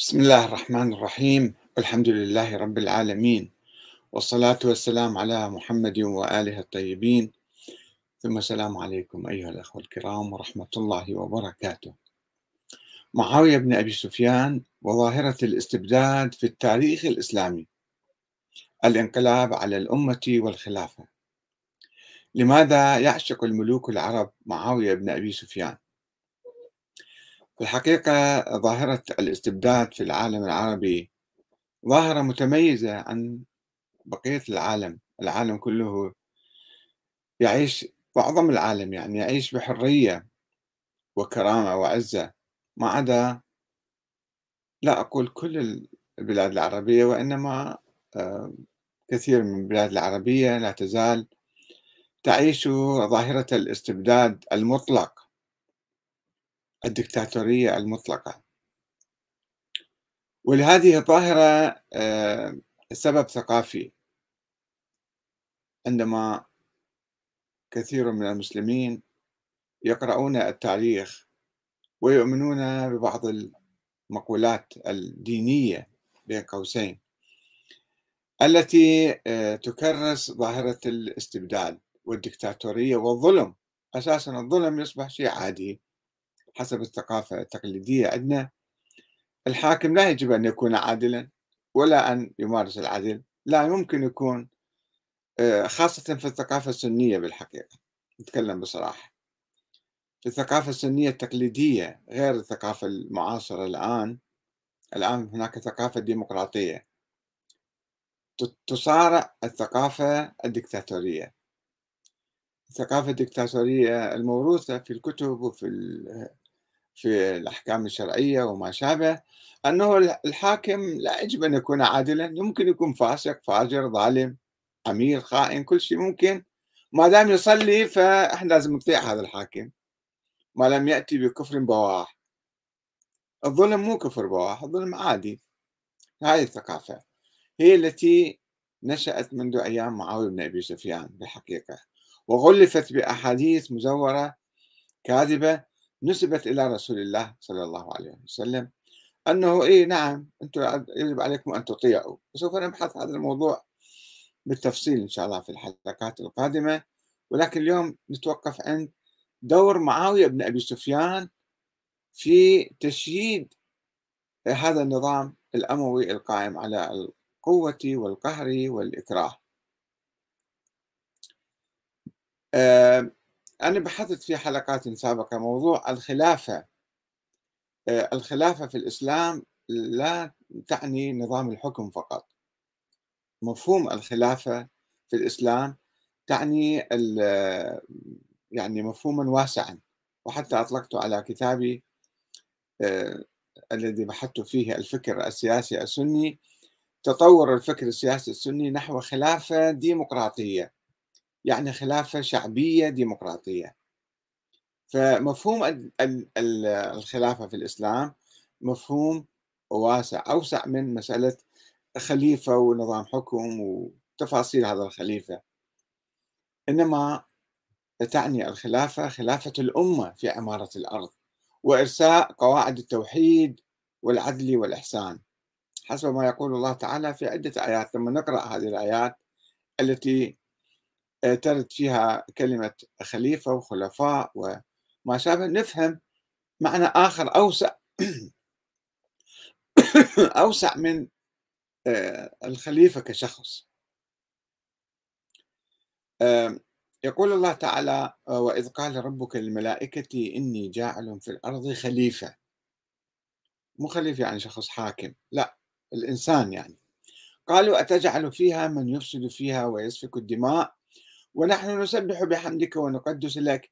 بسم الله الرحمن الرحيم. والحمد لله رب العالمين. والصلاة والسلام على محمد وآله الطيبين. ثم السلام عليكم أيها الأخوة الكرام ورحمة الله وبركاته. معاوية بن أبي سفيان وظاهرة الاستبداد في التاريخ الإسلامي. الانقلاب على الأمة والخلافة. لماذا يعشق الملوك العرب معاوية بن أبي سفيان؟ في الحقيقة ظاهرة الاستبداد في العالم العربي ظاهرة متميزة عن بقية العالم العالم كله يعيش معظم العالم يعني يعيش بحرية وكرامة وعزة. ما عدا لا أقول كل البلاد العربية وإنما آه، كثير من البلاد العربية لا تزال تعيش ظاهرة الاستبداد المطلق. الدكتاتورية المطلقة. ولهذه الظاهرة آه، سبب ثقافي. عندما كثير من المسلمين يقرؤون التاريخ ويؤمنون ببعض المقولات الدينية بين قوسين التي آه، تكرس ظاهرة الاستبداد والدكتاتورية والظلم. أساسا الظلم يصبح شيء عادي. حسب الثقافة التقليدية عندنا. الحاكم لا يجب أن يكون عادلا ولا أن يمارس العدل. لا يمكن يكون آه، خاصة في الثقافة السنية بالحقيقة. نتكلم بصراحة. في الثقافة السنية التقليدية غير الثقافة المعاصرة الآن الآن هناك ثقافة ديمقراطية. تصارع الثقافة الدكتاتورية. الثقافة الدكتاتورية الموروثة في الكتب وفي في الأحكام الشرعية وما شابه أنه الحاكم لا يجب أن يكون عادلا يمكن يكون فاسق فاجر ظالم أمير خائن كل شيء ممكن. ما دام يصلي فإحنا لازم نطيع هذا الحاكم. ما لم يأتي بكفر بواح. الظلم مو كفر بواح الظلم عادي. هذه الثقافة. هي التي نشأت منذ أيام معاوية بن أبي سفيان بالحقيقة وغلفت بأحاديث مزورة كاذبة نسبت إلى رسول الله صلى الله عليه وسلم أنه إيه نعم أنتم يجب عليكم أن تطيعوا. وسوف نبحث هذا الموضوع بالتفصيل إن شاء الله في الحلقات القادمة. ولكن اليوم نتوقف عند دور معاوية بن أبي سفيان في تشييد هذا النظام الأموي القائم على القوة والقهر والإكراه. أنا بحثت في حلقات سابقة موضوع الخلافة. آه، الخلافة في الإسلام لا تعني نظام الحكم فقط. مفهوم الخلافة في الإسلام تعني يعني مفهوما واسعا وحتى أطلقت على كتابي آه، الذي بحثت فيه الفكر السياسي السني. تطور الفكر السياسي السني نحو خلافة ديمقراطية. يعني خلافة شعبية ديمقراطية. فمفهوم الخلافة في الإسلام مفهوم واسع أوسع من مسألة خليفة ونظام حكم وتفاصيل هذا الخليفة. إنما تعني الخلافة خلافة الأمة في عمارة الأرض وإرساء قواعد التوحيد والعدل والإحسان. حسب ما يقول الله تعالى في عدة آيات لما نقرأ هذه الآيات التي ترد فيها كلمة خليفة وخلفاء وما شابه. نفهم معنى آخر أوسع أوسع من آه، الخليفة كشخص. يقول الله تعالى وإذ قال ربك للملائكة إني جاعل في الأرض خليفة. مو خليفة يعني شخص حاكم لا الإنسان يعني. قالوا أتجعل فيها من يفسد فيها ويسفك الدماء؟ ونحن نسبح بحمدك ونقدس لك.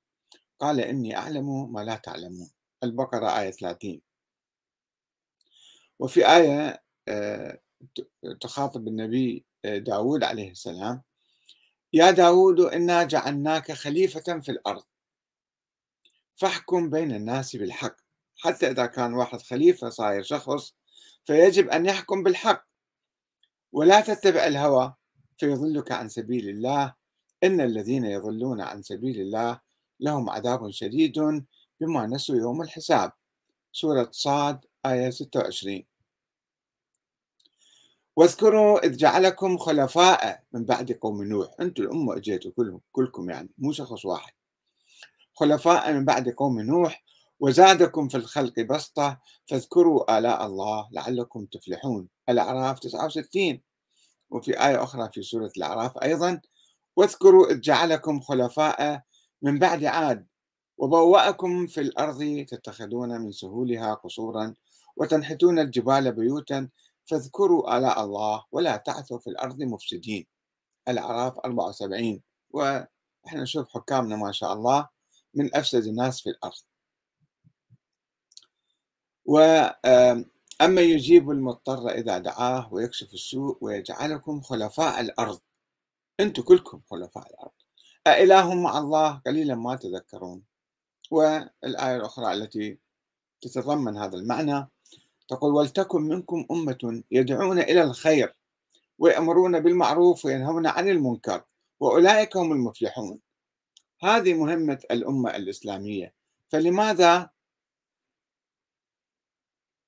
قال إني أعلم ما لا تعلمون البقرة آية 30 وفي آية آه، تخاطب النبي آه، داود عليه السلام. يا داود إنا جعلناك خليفة في الأرض. فاحكم بين الناس بالحق. حتى إذا كان واحد خليفة صاير شخص فيجب أن يحكم بالحق. ولا تتبع الهوى فيضلك عن سبيل الله. إن الذين يضلون عن سبيل الله لهم عذاب شديد بما نسوا يوم الحساب. سورة صاد آية 26 واذكروا إذ جعلكم خلفاء من بعد قوم نوح. أنتم الأمة أجيتوا كلهم كلكم يعني مو شخص واحد. خلفاء من بعد قوم نوح وزادكم في الخلق بسطة فاذكروا آلاء الله لعلكم تفلحون. الأعراف 69 وفي آية أخرى في سورة الأعراف أيضا واذكروا إذ جعلكم خلفاء من بعد عاد وبوأكم في الأرض تتخذون من سهولها قصورا وتنحتون الجبال بيوتا فاذكروا آلاء الله ولا تعثوا في الأرض مفسدين. الأعراف 74 وإحنا نشوف حكامنا ما شاء الله من أفسد الناس في الأرض. وأما يجيب المضطر إذا دعاه ويكشف السوء ويجعلكم خلفاء الأرض. أنتم كلكم خلفاء الأرض. أإله مع الله قليلا ما تذكرون. والآية الأخرى التي تتضمن هذا المعنى تقول ولتكن منكم أمة يدعون إلى الخير ويأمرون بالمعروف وينهون عن المنكر وأولئك هم المفلحون. هذه مهمة الأمة الإسلامية. فلماذا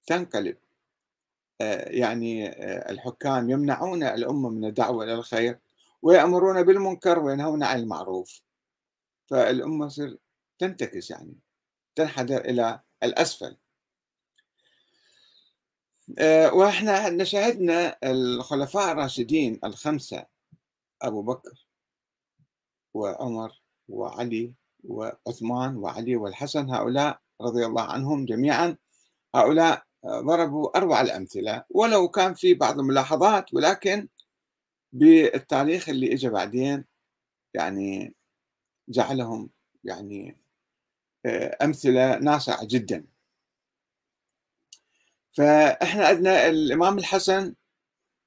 تنقلب؟ آه، يعني آه، الحكام يمنعون الأمة من الدعوة إلى الخير؟ ويأمرون بالمنكر وينهون عن المعروف. فالأمة تصير تنتكس يعني تنحدر إلى الأسفل. آه، وإحنا شاهدنا الخلفاء الراشدين الخمسة أبو بكر وعمر وعلي وعثمان وعلي والحسن هؤلاء رضي الله عنهم جميعا هؤلاء ضربوا أروع الأمثلة. ولو كان في بعض الملاحظات ولكن بالتاريخ اللي اجى بعدين يعني جعلهم يعني آه، أمثلة ناصعة جدا. فإحنا عندنا الإمام الحسن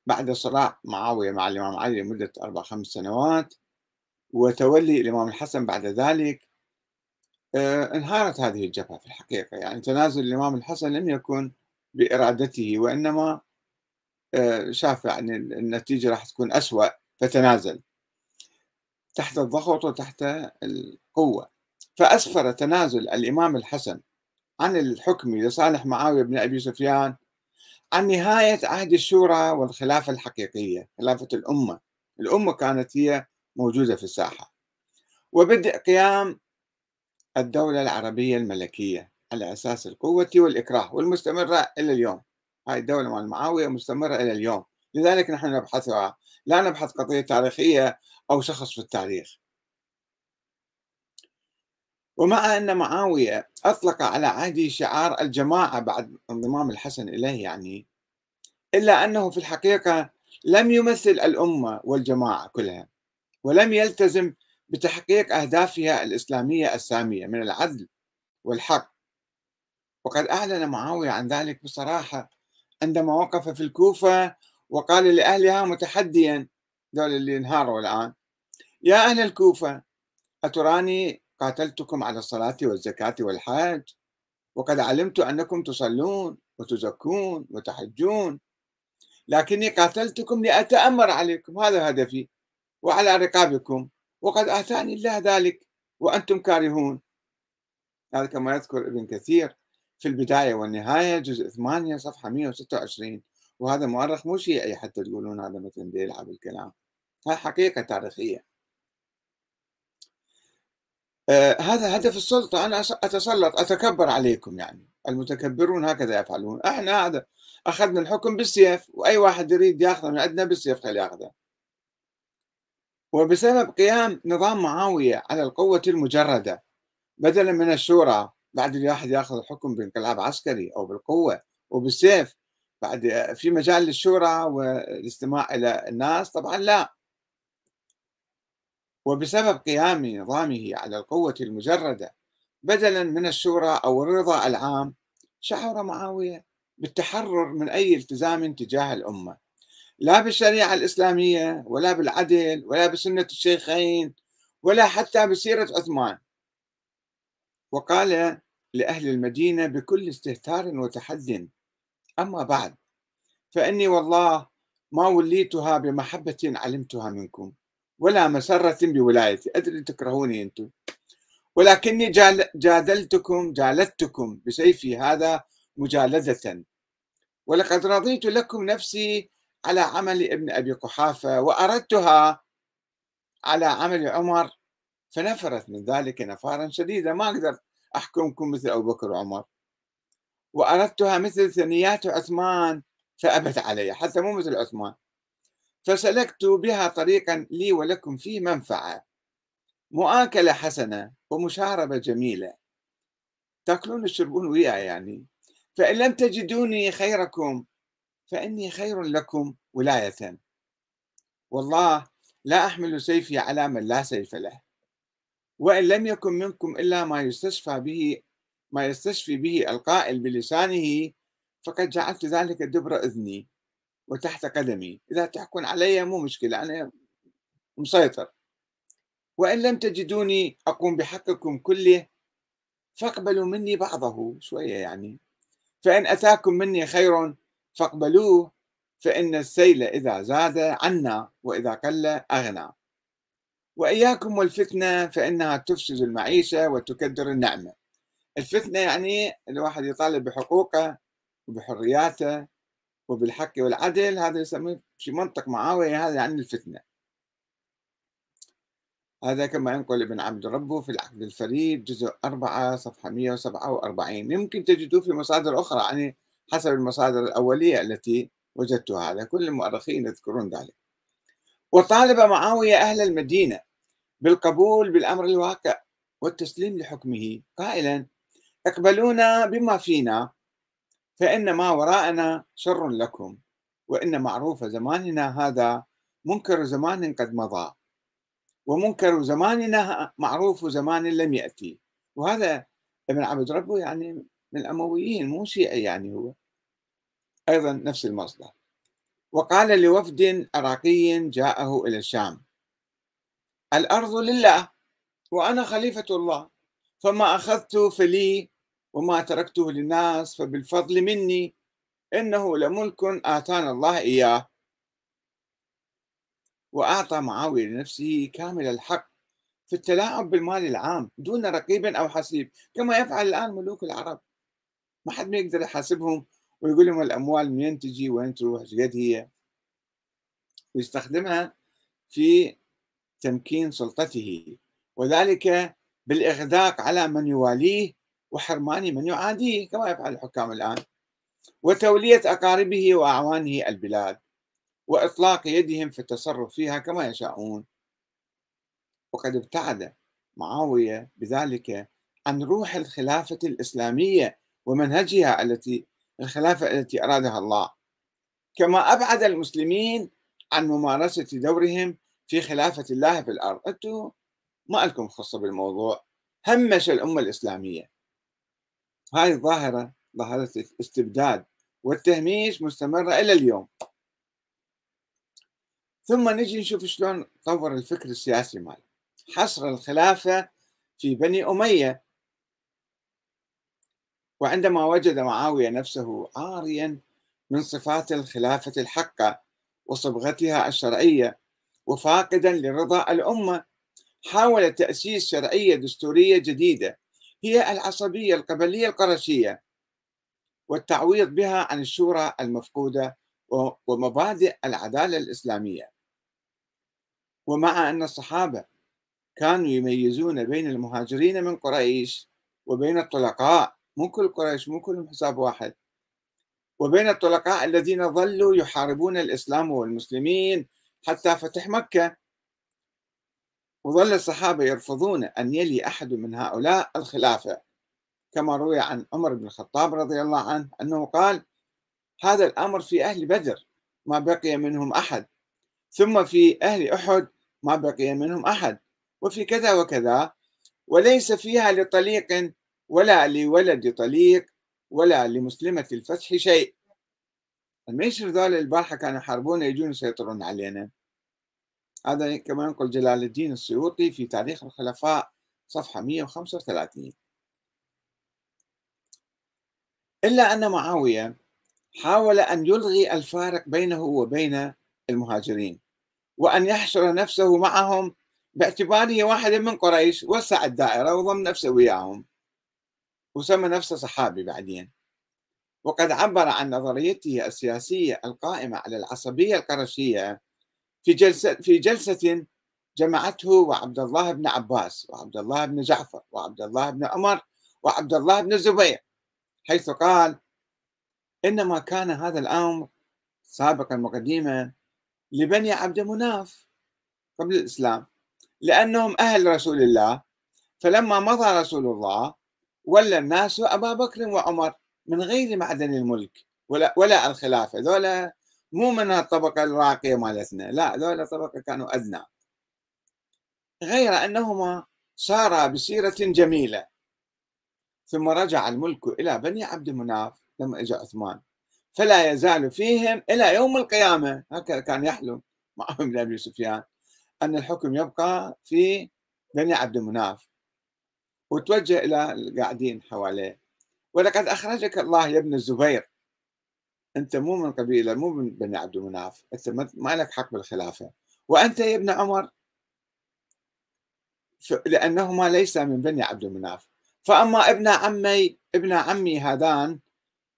بعد صراع معاوية مع الإمام علي لمدة أربع خمس سنوات وتولي الإمام الحسن بعد ذلك آه، انهارت هذه الجبهة في الحقيقة. يعني تنازل الإمام الحسن لم يكن بإرادته وإنما آه، شاف يعني النتيجة راح تكون أسوأ فتنازل. تحت الضغط وتحت القوة. فأسفر تنازل الإمام الحسن عن الحكم لصالح معاوية بن أبي سفيان عن نهاية عهد الشورى والخلافة الحقيقية خلافة الأمة. الأمة كانت هي موجودة في الساحة. وبدء قيام الدولة العربية الملكية على أساس القوة والإكراه والمستمرة إلى اليوم. هاي الدولة مال معاوية مستمرة إلى اليوم. لذلك نحن نبحثها لا نبحث قضية تاريخية أو شخص في التاريخ. ومع أن معاوية أطلق على عهده شعار الجماعة بعد انضمام الحسن إليه يعني إلا أنه في الحقيقة لم يمثل الأمة والجماعة كلها ولم يلتزم بتحقيق أهدافها الإسلامية السامية من العدل والحق. وقد أعلن معاوية عن ذلك بصراحة عندما وقف في الكوفة وقال لأهلها متحديا دول اللي انهاروا الآن. يا أهل الكوفة أتراني قاتلتكم على الصلاة والزكاة والحج؟ وقد علمت أنكم تصلون وتزكون وتحجون لكني قاتلتكم لأتأمر عليكم. هذا هدفي وعلى رقابكم. وقد آتاني الله ذلك وأنتم كارهون. هذا كما يذكر ابن كثير. في البداية والنهاية جزء 8 صفحة 126 وهذا مؤرخ مو شيعي حتى تقولون هذا مثلا بيلعب الكلام. هاي حقيقة تاريخية. آه هذا هدف السلطة. أنا أتسلط أتكبر عليكم يعني. المتكبرون هكذا يفعلون. إحنا هذا أخذنا الحكم بالسيف وأي واحد يريد ياخذه من عندنا بالسيف خليه ياخذه. وبسبب قيام نظام معاوية على القوة المجردة بدلا من الشورى بعد الواحد ياخذ الحكم بانقلاب عسكري أو بالقوة وبالسيف بعد في مجال للشورى والاستماع إلى الناس طبعا لا. وبسبب قيام نظامه على القوة المجردة بدلا من الشورى أو الرضا العام شعر معاوية بالتحرر من أي التزام تجاه الأمة. لا بالشريعة الإسلامية ولا بالعدل ولا بسنة الشيخين ولا حتى بسيرة عثمان. وقال لأهل المدينة بكل استهتار وتحد. أما بعد فإني والله ما وليتها بمحبة علمتها منكم ولا مسرة بولايتي. أدري تكرهوني أنتم. ولكني جادلتكم جالدتكم بسيفي هذا مجالدة. ولقد رضيت لكم نفسي على عمل ابن أبي قحافة وأردتها على عمل عمر فنفرت من ذلك نفارا شديدا. ما أقدر أحكمكم مثل أبو بكر وعمر. وأردتها مثل ثنيات عثمان فأبت علي حتى مو مثل عثمان. فسلكت بها طريقا لي ولكم فيه منفعة. مؤاكلة حسنة ومشاربة جميلة. تأكلون وتشربون وياي يعني. فإن لم تجدوني خيركم فإني خير لكم ولاية. والله لا أحمل سيفي على من لا سيف له. وإن لم يكن منكم إلا ما يستشفى به ما يستشفي به القائل بلسانه فقد جعلت ذلك دبر إذني وتحت قدمي. إذا تحكون علي مو مشكلة أنا مسيطر. وإن لم تجدوني أقوم بحقكم كله فاقبلوا مني بعضه شوية يعني. فإن أتاكم مني خير فاقبلوه فإن السيل إذا زاد عنا وإذا قل أغنى. وإياكم والفتنة فإنها تفسد المعيشة وتكدر النعمة. الفتنة يعني الواحد يطالب بحقوقه وبحرياته وبالحق والعدل هذا يسميه في منطق معاوية هذا يعني الفتنة. هذا كما ينقل ابن عبد ربه في العقد الفريد جزء 4 صفحة 147 يمكن تجدوه في مصادر أخرى يعني حسب المصادر الأولية التي وجدتها. هذا كل المؤرخين يذكرون ذلك. وطالب معاوية أهل المدينة بالقبول بالأمر الواقع والتسليم لحكمه. قائلا اقبلونا بما فينا فإن ما وراءنا شر لكم وإن معروف زماننا هذا منكر زمان قد مضى ومنكر زماننا معروف زمان لم يأتي. وهذا ابن عبد ربه يعني من الأمويين مو شيعي يعني هو. أيضا نفس المصدر. وقال لوفد عراقي جاءه إلى الشام الأرض لله وأنا خليفة الله فما أخذت فلي وما تركته للناس فبالفضل مني إنه لملك آتانا الله إياه. وأعطى معاوية لنفسه كامل الحق في التلاعب بالمال العام دون رقيب أو حسيب كما يفعل الآن ملوك العرب. ما حد ما يقدر يحاسبهم ويقول لهم الأموال منين تجي؟ وين تروح؟ قد هي؟ ويستخدمها في تمكين سلطته. وذلك بالإغداق على من يواليه وحرمان من يعاديه كما يفعل الحكام الآن. وتولية أقاربه وأعوانه البلاد. وإطلاق يدهم في التصرف فيها كما يشاءون. وقد ابتعد معاوية بذلك عن روح الخلافة الإسلامية ومنهجها التي الخلافة التي أرادها الله. كما أبعد المسلمين عن ممارسة دورهم في خلافة الله في الأرض. أنتم ما لكم خصة بالموضوع. همش الأمة الإسلامية. هاي الظاهرة ظاهرة الاستبداد والتهميش مستمرة إلى اليوم. ثم نجي نشوف شلون طور الفكر السياسي ماله حصر الخلافة في بني أمية. وعندما وجد معاوية نفسه عاريا من صفات الخلافة الحقة وصبغتها الشرعية وفاقدا لرضا الأمة حاول تأسيس شرعية دستورية جديدة هي العصبية القبلية القرشية والتعويض بها عن الشورى المفقودة ومبادئ العدالة الإسلامية. ومع أن الصحابة كانوا يميزون بين المهاجرين من قريش وبين الطلقاء مو كل قريش مو كلهم حساب واحد. وبين الطلقاء الذين ظلوا يحاربون الإسلام والمسلمين حتى فتح مكة. وظل الصحابة يرفضون أن يلي أحد من هؤلاء الخلافة كما روي عن عمر بن الخطاب رضي الله عنه أنه قال هذا الأمر في أهل بدر ما بقي منهم أحد. ثم في أهل أحد ما بقي منهم أحد. وفي كذا وكذا وليس فيها لطليق ولا لولد طليق ولا لمسلمة الفتح شيء. الميشر ذول البارحة كانوا يحاربون يجون يسيطرون علينا. هذا كما ينقل جلال الدين السيوطي في تاريخ الخلفاء صفحة 135 إلا أن معاوية حاول أن يلغي الفارق بينه وبين المهاجرين وأن يحشر نفسه معهم باعتباره واحدا من قريش وسع الدائرة وضم نفسه وياهم. وسمى نفسه صحابي بعدين. وقد عبر عن نظريته السياسية القائمة على العصبية القرشية في جلسة في جلسة جمعته وعبد الله بن عباس وعبد الله بن جعفر وعبد الله بن عمر وعبد الله بن الزبير حيث قال إنما كان هذا الأمر سابقا وقديما لبني عبد مناف قبل الإسلام لأنهم أهل رسول الله فلما مضى رسول الله ولى الناس ابا بكر وعمر من غير معدن الملك ولا ولا الخلافة ذولا مو من الطبقة الراقية مالتنا لا ذولا طبقة كانوا ادنى غير أنهما سارا بسيرة جميلة. ثم رجع الملك إلى بني عبد مناف لما اجى عثمان. فلا يزال فيهم إلى يوم القيامة هكذا كان يحلم معهم ابي سفيان أن الحكم يبقى في بني عبد مناف وتوجه إلى القاعدين حواليه. ولقد اخرجك الله يا ابن الزبير. أنت مو من قبيلة مو من بني عبد مناف أنت ما لك حق بالخلافة. وأنت يا ابن عمر؟ لانهما ليس من بني عبد مناف فأما ابن عمي ابن عمي هذان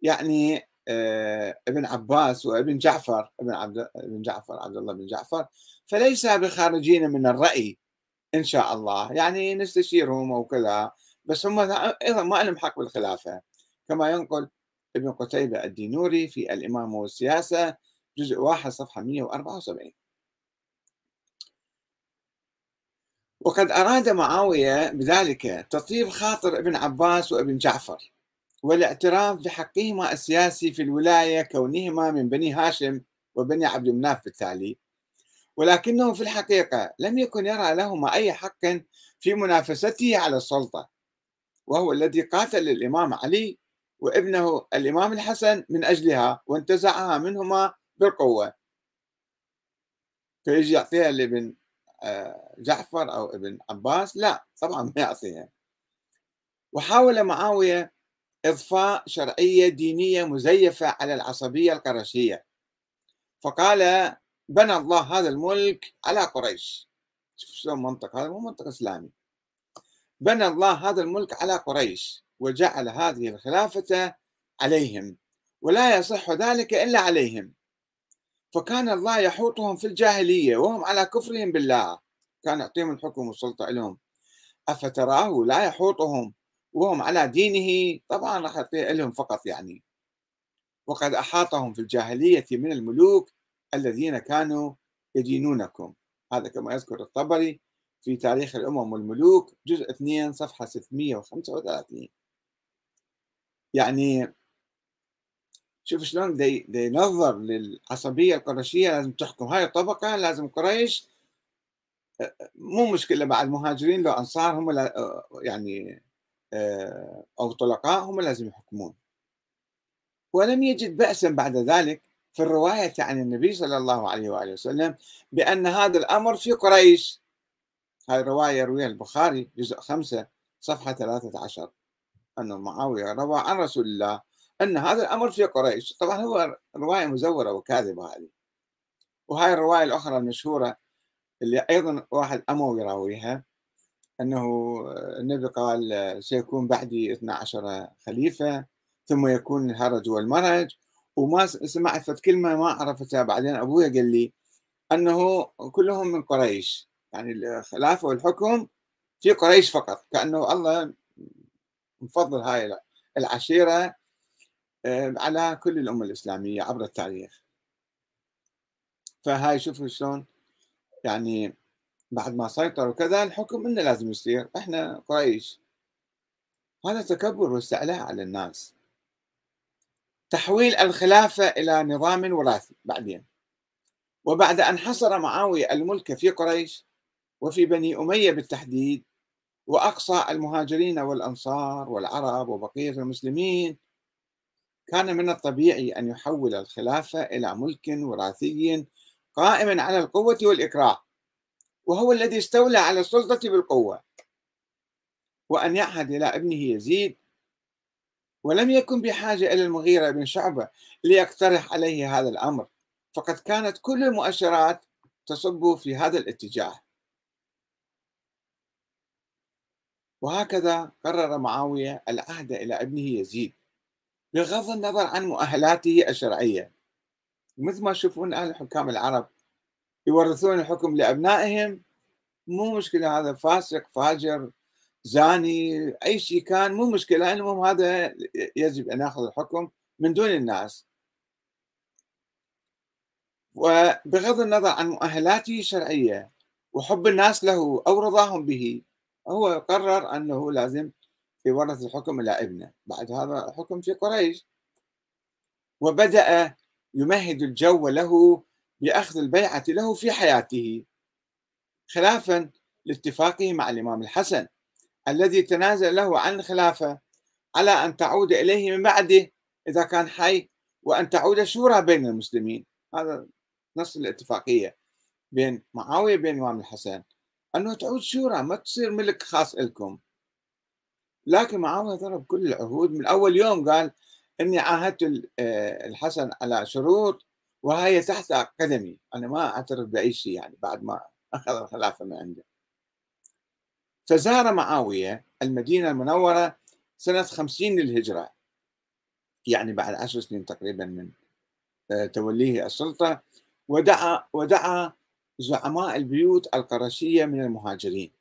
يعني آه، ابن عباس وابن جعفر ابن عبد ابن جعفر عبد الله بن جعفر فليس بخارجين من الرأي إن شاء الله. يعني نستشيرهم وكذا بس هم أيضا ما لهم حق بالخلافة. كما ينقل ابن قتيبة الدينوري في الإمامة والسياسة جزء واحد صفحة 174 وقد أراد معاوية بذلك تطيب خاطر ابن عباس وابن جعفر والاعتراف بحقهما السياسي في الولاية كونهما من بني هاشم وبني عبد مناف بالتالي. ولكنه في الحقيقة لم يكن يرى لهما أي حق في منافسته على السلطة وهو الذي قاتل الإمام علي وابنه الإمام الحسن من أجلها وانتزعها منهما بالقوة. فيجي يعطيها لابن آه، جعفر أو ابن عباس؟ لا طبعا ما يعطيها. وحاول معاوية إضفاء شرعية دينية مزيفة على العصبية القرشية. فقال بنى الله هذا الملك على قريش. شوف شلون منطق هذا؟ مو منطق إسلامي. بنى الله هذا الملك على قريش وجعل هذه الخلافة عليهم ولا يصح ذلك إلا عليهم. فكان الله يحوطهم في الجاهلية وهم على كفرهم بالله. كان يعطيهم الحكم والسلطة لهم أفتراه لا يحوطهم وهم على دينه؟ طبعا راح يعطيه لهم فقط يعني. وقد أحاطهم في الجاهلية من الملوك الذين كانوا يدينونكم. هذا كما يذكر الطبري في تاريخ الأمم والملوك جزء 2 صفحة 635 يعني شوف شلون دي, دي نظر للعصبية القرشية لازم تحكم. هاي الطبقة لازم قريش مو مشكلة بعد مهاجرين لو أنصار هم يعني أو طلقاء هم لازم يحكمون. ولم يجد بأسا بعد ذلك في الرواية عن النبي صلى الله عليه وآله وسلم بأن هذا الأمر في قريش. هذه الرواية يرويها البخاري جزء خمسة صفحة 13 أن معاوية روى عن رسول الله أن هذا الأمر في قريش. طبعا هو رواية مزورة وكاذبة هذه. وهاي الرواية الأخرى المشهورة اللي أيضا واحد أموي يراويها أنه النبي قال سيكون بعدي 12 خليفة ثم يكون الهرج والمرج وما سمعت فت كلمة ما عرفتها. بعدين أبويا قال لي أنه كلهم من قريش. يعني الخلافة والحكم في قريش فقط. كأنه الله مفضل هاي العشيرة آه، على كل الأمة الإسلامية عبر التاريخ. فهاي شوفوا شلون يعني بعد ما سيطر وكذا الحكم منه لازم يصير. إحنا قريش. هذا تكبر واستعلاء على الناس. تحويل الخلافة إلى نظام وراثي بعدين. وبعد أن حصر معاوية الملك في قريش وفي بني أمية بالتحديد وأقصى المهاجرين والأنصار والعرب وبقية المسلمين كان من الطبيعي أن يحول الخلافة إلى ملك وراثي قائم على القوة والإكراه وهو الذي استولى على السلطة بالقوة. وأن يعهد إلى ابنه يزيد ولم يكن بحاجة إلى المغيرة بن شعبة ليقترح عليه هذا الأمر فقد كانت كل المؤشرات تصب في هذا الاتجاه. وهكذا قرر معاوية العهد إلى ابنه يزيد بغض النظر عن مؤهلاته الشرعية. مثل ما تشوفون أهل الحكام العرب يورثون الحكم لأبنائهم. مو مشكلة هذا فاسق فاجر زاني أي شيء كان مو مشكلة المهم هذا يجب أن يأخذ الحكم من دون الناس. وبغض النظر عن مؤهلاته الشرعية وحب الناس له أو رضاهم به هو قرر أنه لازم يورث الحكم إلى ابنه. بعد هذا حكم في قريش. وبدأ يمهد الجو له بأخذ البيعة له في حياته خلافا لاتفاقه مع الإمام الحسن. الذي تنازل له عن الخلافة على أن تعود إليه من بعده إذا كان حي وأن تعود شورى بين المسلمين. هذا نص الاتفاقية بين معاوية وبين الإمام الحسن. أنه تعود شورى ما تصير ملك خاص لكم لكن معاوية ضرب كل العهود. من أول يوم قال إني عاهدت آه، الحسن على شروط وهي تحت قدمي أنا ما أعترف بأي شيء يعني بعد ما أخذ الخلافة من عنده. فزار معاوية المدينة المنورة سنة خمسين للهجرة. يعني بعد عشر سنين تقريبا من آه، توليه السلطة ودعا ودعا زعماء البيوت القرشية من المهاجرين.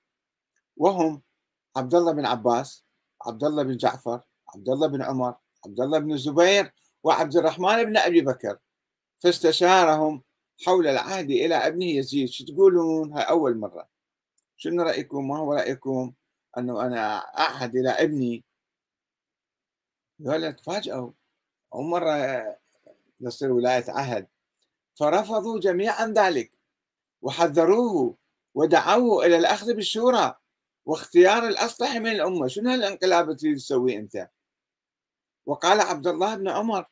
وهم عبد الله بن عباس عبد الله بن جعفر عبد الله بن عمر عبد الله بن الزبير وعبد الرحمن بن أبي بكر. فاستشارهم حول العهد إلى ابنه يزيد. شو تقولون؟ هاي أول مرة. شنو رأيكم؟ ما هو رأيكم أنه أنا أعهد إلى ابني؟ قال تفاجئوا أول مرة تصير ولاية عهد. فرفضوا جميعا ذلك وحذروه ودعوه إلى الأخذ بالشورى واختيار الأصلح من الأمة. شنو هالانقلاب اللي تريد تسويه أنت؟ وقال عبد الله بن عمر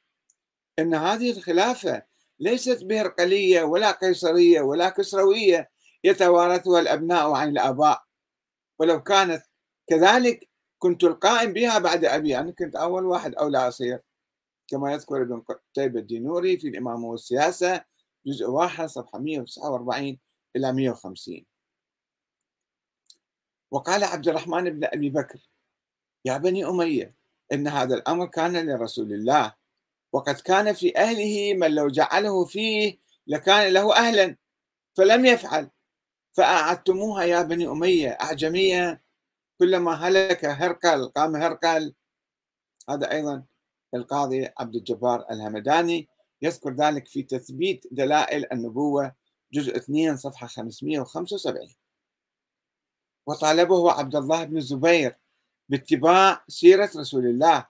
إن هذه الخلافة ليست بهرقلية ولا قيصرية ولا كسروية يتوارثها الأبناء عن الآباء. ولو كانت كذلك كنت القائم بها بعد أبي أنا كنت أول واحد اولى أصير. كما يذكر ابن قتيبة الدينوري في الإمامة والسياسة جزء واحد صفحة 149 إلى 150 وقال عبد الرحمن بن أبي بكر يا بني أمية إن هذا الأمر كان لرسول الله وقد كان في أهله من لو جعله فيه لكان له أهلا فلم يفعل. فأعدتموها يا بني أمية أعجمية. كلما هلك هرقل قام هرقل. هذا أيضا القاضي عبد الجبار الهمداني يذكر ذلك في تثبيت دلائل النبوة جزء 2 صفحة 575 وطالبه عبد الله بن الزبير باتباع سيرة رسول الله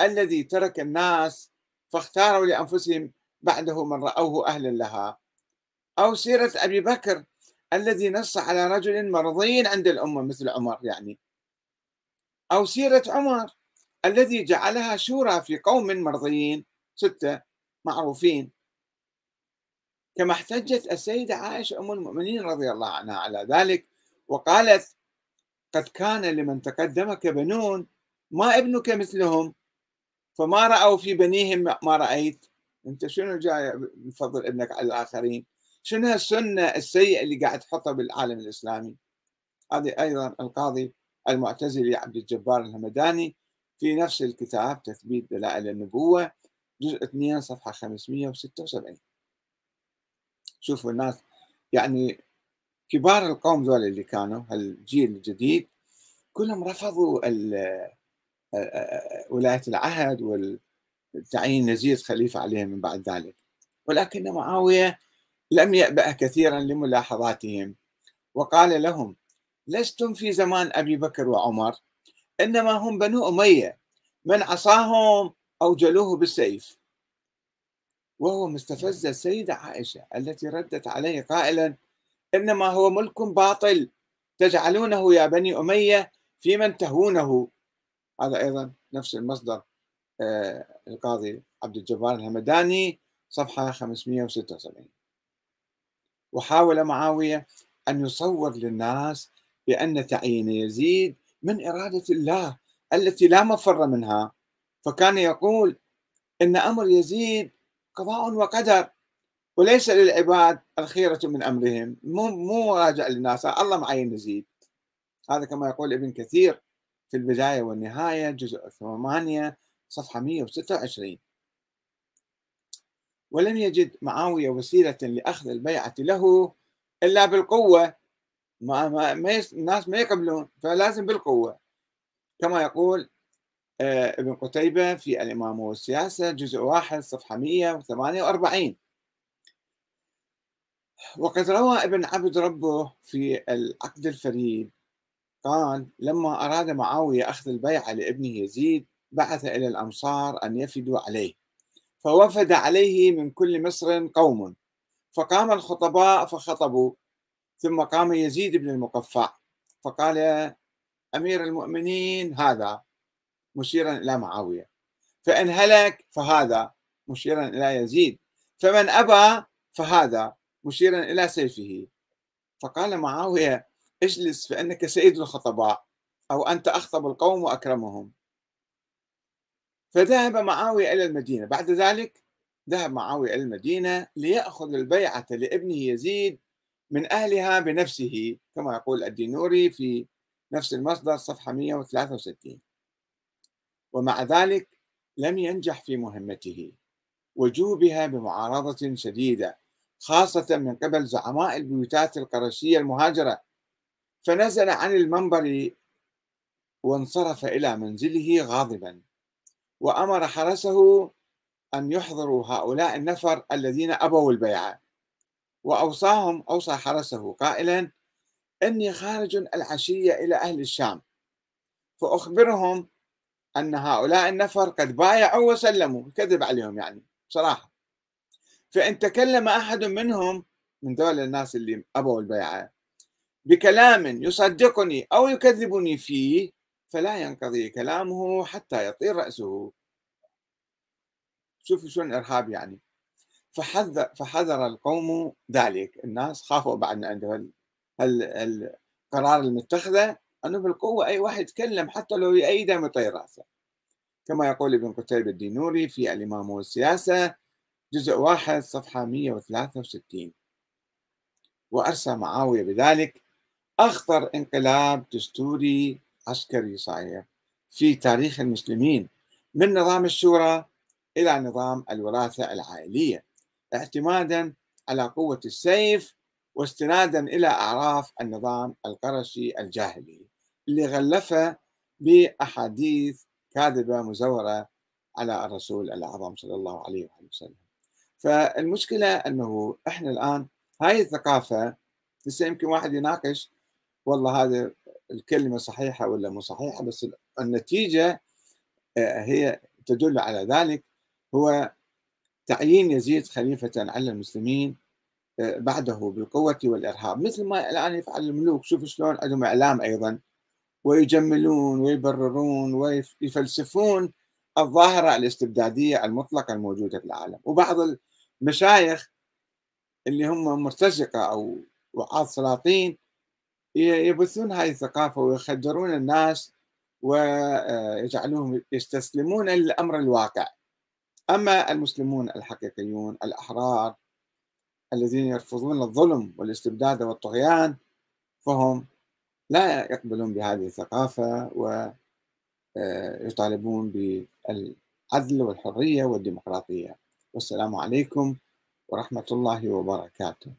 الذي ترك الناس فاختاروا لأنفسهم بعده من رأوه أهلا لها. أو سيرة أبي بكر الذي نص على رجل مرضي عند الأمة مثل عمر يعني. أو سيرة عمر الذي جعلها شورى في قوم مرضيين ستة معروفين. كما احتجت السيدة عائشة أم المؤمنين رضي الله عنها على ذلك وقالت قد كان لمن تقدمك بنون ما ابنك مثلهم فما رأوا في بنيهم ما رأيت. أنت شنو جاي بفضل ابنك على الآخرين؟ شنو هالسنة السيئة اللي قاعد تحطها بالعالم الإسلامي؟ هذه أيضا القاضي المعتزلي عبد الجبار الهمداني في نفس الكتاب تثبيت دلائل النبوة جزء 2 صفحة 576 شوفوا الناس يعني كبار القوم ذول اللي كانوا هالجيل الجديد كلهم رفضوا ولاية العهد والتعيين يزيد خليفة عليهم من بعد ذلك. ولكن معاوية لم يأبأ كثيرا لملاحظاتهم. وقال لهم لستم في زمان أبي بكر وعمر إنما هم بنو أمية من عصاهم أوجلوه بالسيف. وهو مستفز السيدة عائشة التي ردت عليه قائلا إنما هو ملك باطل تجعلونه يا بني أمية في من تهونه. هذا أيضا نفس المصدر آه، القاضي عبد الجبار الهمداني صفحة 576 وحاول معاوية أن يصور للناس بأن تعيين يزيد من إرادة الله التي لا مفر منها. فكان يقول إن أمر يزيد قضاء وقدر وليس للعباد الخيرة من أمرهم. مو مو راجع للناس الله معين يزيد. هذا كما يقول ابن كثير في البداية والنهاية جزء ثمانية صفحة 126 ولم يجد معاوية وسيلة لأخذ البيعة له إلا بالقوة. ما, ما, ما الناس ما يقبلون فلازم بالقوة. كما يقول آه، ابن قتيبة في الإمامة والسياسة جزء واحد صفحة 148 وقد روى ابن عبد ربه في العقد الفريد قال لما أراد معاوية أخذ البيعة لابنه يزيد بعث إلى الأمصار أن يفدوا عليه. فوفد عليه من كل مصر قوم فقام الخطباء فخطبوا ثم قام يزيد بن المقفع فقال أمير المؤمنين هذا مشيرا إلى معاوية فإن هلك فهذا مشيرا إلى يزيد فمن أبى فهذا مشيرا إلى سيفه. فقال معاوية اجلس فإنك سيد الخطباء أو أنت أخطب القوم وأكرمهم. فذهب معاوية إلى المدينة. بعد ذلك ذهب معاوية إلى المدينة ليأخذ البيعة لابنه يزيد من أهلها بنفسه كما يقول الدينوري في نفس المصدر صفحة 163 ومع ذلك لم ينجح في مهمته وجوبها بمعارضة شديدة خاصة من قبل زعماء البيوتات القرشية المهاجرة. فنزل عن المنبر وانصرف إلى منزله غاضبا. وأمر حرسه أن يحضروا هؤلاء النفر الذين أبوا البيعة. وأوصاهم أوصى حرسه قائلا إني خارج العشية إلى أهل الشام. فأخبرهم أن هؤلاء النفر قد بايعوا وسلموا. كذب عليهم يعني بصراحة. فإن تكلم أحد منهم من دول الناس اللي أبوا البيعة بكلام يصدقني أو يكذبني فيه فلا ينقضي كلامه حتى يطير رأسه. شوفوا شلون إرهاب يعني. فحذر, فحذر القوم ذلك. الناس خافوا بعد عنده القرار المتخذة أنه بالقوة أي واحد يتكلم حتى لو يأيده يطير رأسه. كما يقول ابن قتيبة الدينوري في الإمام والسياسة جزء واحد صفحة 163 وأرسى معاوية بذلك أخطر انقلاب دستوري عسكري صحيح. في تاريخ المسلمين من نظام الشورى إلى نظام الوراثة العائلية اعتمادا على قوة السيف واستنادا إلى أعراف النظام القرشي الجاهلي اللي غلفه بأحاديث كاذبة مزورة على الرسول الأعظم صلى الله عليه وسلم. فالمشكلة أنه إحنا الآن هاي الثقافة لسه يمكن واحد يناقش والله هذه الكلمة صحيحة ولا مو صحيحة بس النتيجة آه، هي تدل على ذلك. هو تعيين يزيد خليفة على المسلمين آه، بعده بالقوة والإرهاب. مثل ما الآن يفعل الملوك شوف شلون عندهم إعلام أيضا ويجملون ويبررون ويفلسفون الظاهرة الاستبدادية المطلقة الموجودة في العالم. وبعض المشايخ اللي هم مرتزقة أو وعاظ سلاطين يبثون هذه الثقافة ويخدرون الناس ويجعلوهم يستسلمون للأمر الواقع. أما المسلمون الحقيقيون الأحرار الذين يرفضون الظلم والاستبداد والطغيان فهم لا يقبلون بهذه الثقافة ويطالبون بالعدل والحرية والديمقراطية. والسلام عليكم ورحمة الله وبركاته.